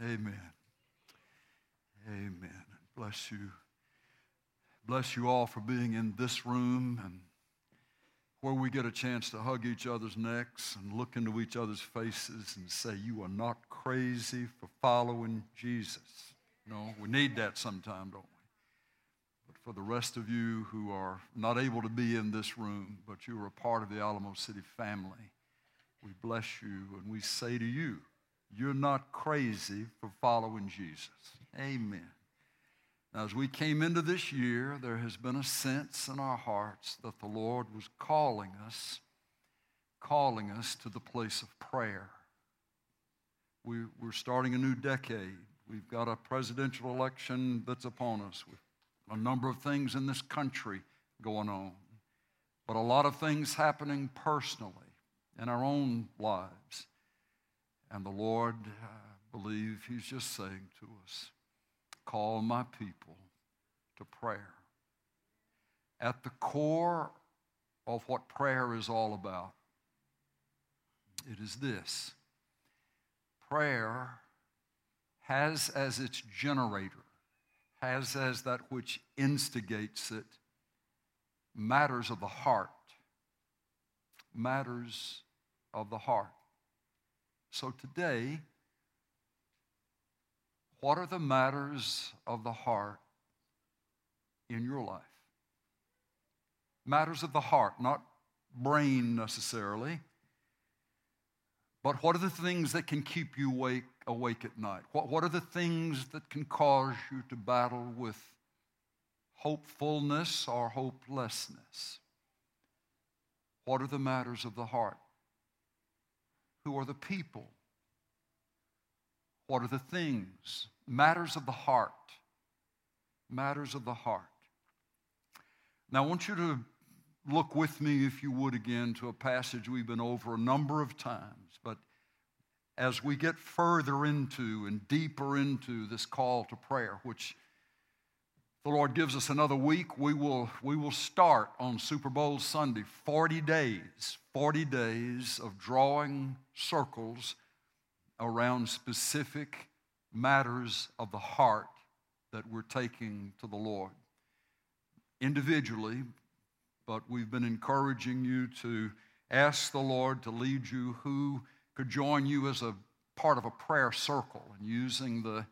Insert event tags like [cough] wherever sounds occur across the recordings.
Amen. Amen. Bless you. Bless you all for being in this room and where we get a chance to hug each other's necks and look into each other's faces and say, You are not crazy for following Jesus. No, we need that sometime, don't we? But for the rest of you who are not able to be in this room, but you are a part of the Alamo City family, we bless you and we say to you, You're not crazy for following Jesus. Amen. Now, as we came into this year, there has been a sense in our hearts that the Lord was calling us, calling us to the place of prayer. We, we're starting a new decade. We've got a presidential election that's upon us a number of things in this country going on, but a lot of things happening personally in our own lives. And the Lord, I believe, He's just saying to us, call my people to prayer. At the core of what prayer is all about, it is this prayer has as its generator, has as that which instigates it, matters of the heart. Matters of the heart. So today, what are the matters of the heart in your life? Matters of the heart, not brain necessarily, but what are the things that can keep you awake, awake at night? What, what are the things that can cause you to battle with hopefulness or hopelessness? What are the matters of the heart? Who are the people what are the things? Matters of the heart. Matters of the heart. Now, I want you to look with me, if you would, again to a passage we've been over a number of times. But as we get further into and deeper into this call to prayer, which the Lord gives us another week, we will, we will start on Super Bowl Sunday 40 days, 40 days of drawing circles around specific matters of the heart that we're taking to the Lord. Individually, but we've been encouraging you to ask the Lord to lead you who could join you as a part of a prayer circle and using the,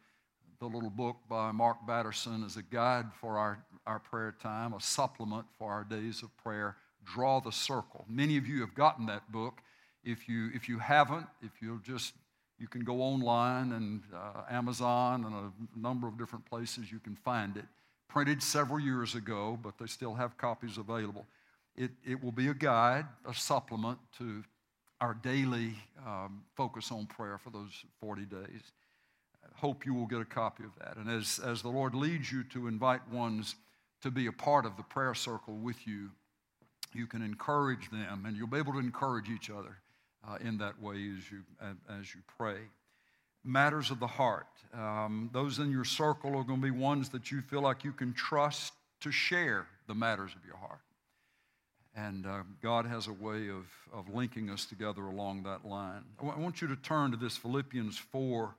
the little book by Mark Batterson as a guide for our, our prayer time, a supplement for our days of prayer. Draw the circle. Many of you have gotten that book. If you, if you haven't, if you'll just you can go online and uh, Amazon and a number of different places you can find it. Printed several years ago, but they still have copies available. It, it will be a guide, a supplement to our daily um, focus on prayer for those 40 days. Hope you will get a copy of that. And as, as the Lord leads you to invite ones to be a part of the prayer circle with you, you can encourage them and you'll be able to encourage each other uh, in that way as you, as you pray. Matters of the heart. Um, those in your circle are going to be ones that you feel like you can trust to share the matters of your heart. And uh, God has a way of, of linking us together along that line. I want you to turn to this Philippians 4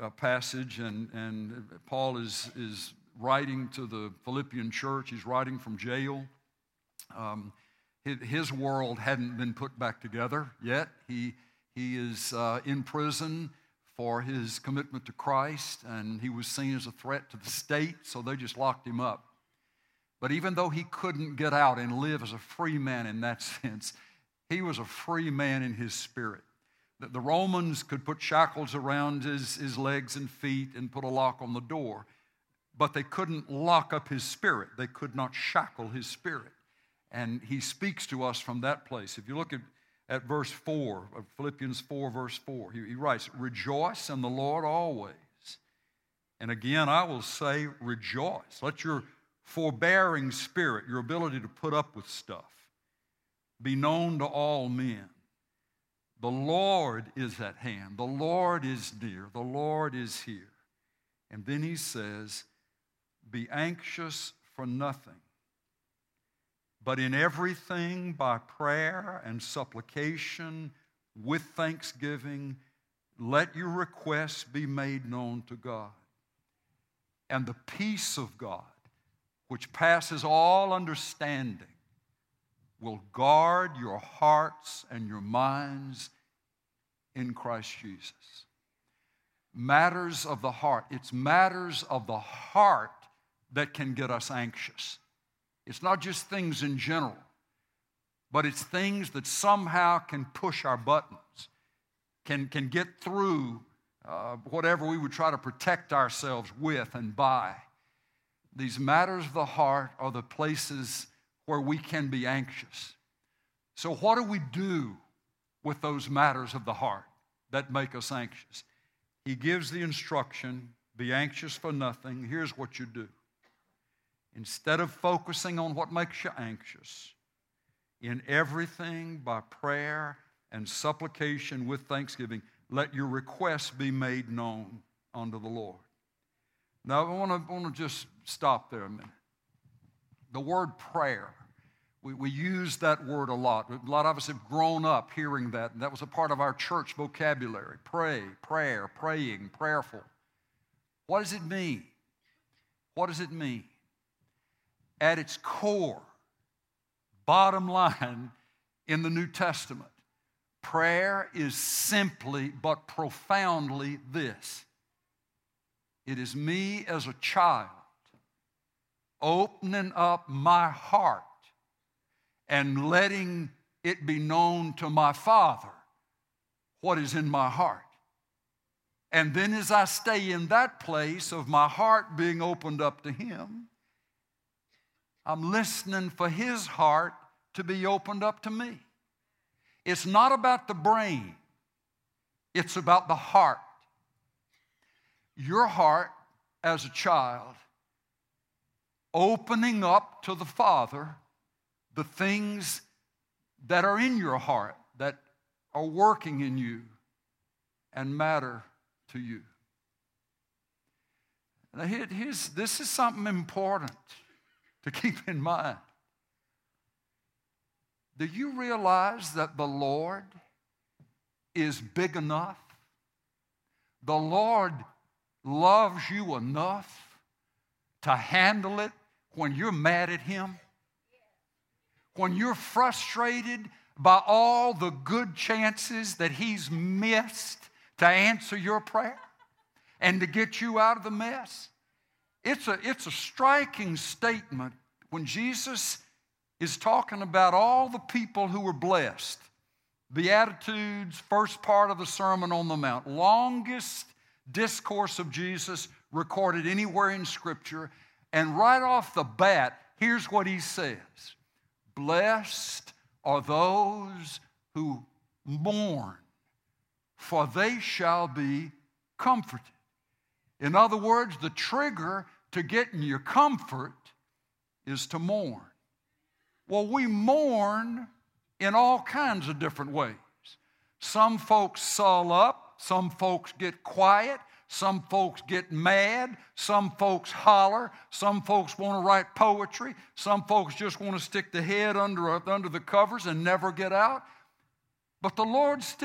uh, passage, and, and Paul is, is writing to the Philippian church. He's writing from jail. Um, his world hadn't been put back together yet. He, he is uh, in prison for his commitment to Christ, and he was seen as a threat to the state, so they just locked him up. But even though he couldn't get out and live as a free man in that [laughs] sense, he was a free man in his spirit. The Romans could put shackles around his, his legs and feet and put a lock on the door, but they couldn't lock up his spirit. They could not shackle his spirit. And he speaks to us from that place. If you look at, at verse 4 of Philippians 4, verse 4, he, he writes, Rejoice in the Lord always. And again, I will say, rejoice. Let your forbearing spirit, your ability to put up with stuff, be known to all men. The Lord is at hand. The Lord is near. The Lord is here. And then he says, Be anxious for nothing, but in everything by prayer and supplication with thanksgiving, let your requests be made known to God. And the peace of God, which passes all understanding, will guard your hearts and your minds in Christ Jesus. Matters of the heart. It's matters of the heart that can get us anxious. It's not just things in general, but it's things that somehow can push our buttons, can, can get through uh, whatever we would try to protect ourselves with and by. These matters of the heart are the places where we can be anxious. So, what do we do with those matters of the heart that make us anxious? He gives the instruction be anxious for nothing. Here's what you do. Instead of focusing on what makes you anxious, in everything by prayer and supplication with thanksgiving, let your requests be made known unto the Lord. Now, I want to, just stop there a minute. The word prayer, we, we use that word a lot. A lot of us have grown up hearing that, and that was a part of our church vocabulary. Pray, prayer, praying, prayerful. What does it mean? What does it mean? At its core, bottom line in the New Testament, prayer is simply but profoundly this it is me as a child opening up my heart and letting it be known to my Father what is in my heart. And then, as I stay in that place of my heart being opened up to Him, I'm listening for His heart to be opened up to me. It's not about the brain, it's about the heart. Your heart as a child opening up to the Father the things that are in your heart, that are working in you and matter to you. Now, here's, this is something important to keep in mind. Do you realize that the Lord is big enough? The Lord loves you enough to handle it when you're mad at Him, when you're frustrated by all the good chances that He's missed to answer your prayer and to get you out of the mess. It's a, it's a striking statement when Jesus is talking about all the people who were blessed. Beatitudes, first part of the Sermon on the Mount, longest discourse of Jesus recorded anywhere in Scripture. And right off the bat, here's what he says Blessed are those who mourn, for they shall be comforted. In other words, the trigger to getting your comfort is to mourn. Well, we mourn in all kinds of different ways. Some folks sull up, some folks get quiet, some folks get mad. Some folks holler. Some folks want to write poetry. Some folks just want to stick the head under, under the covers and never get out. But the Lord still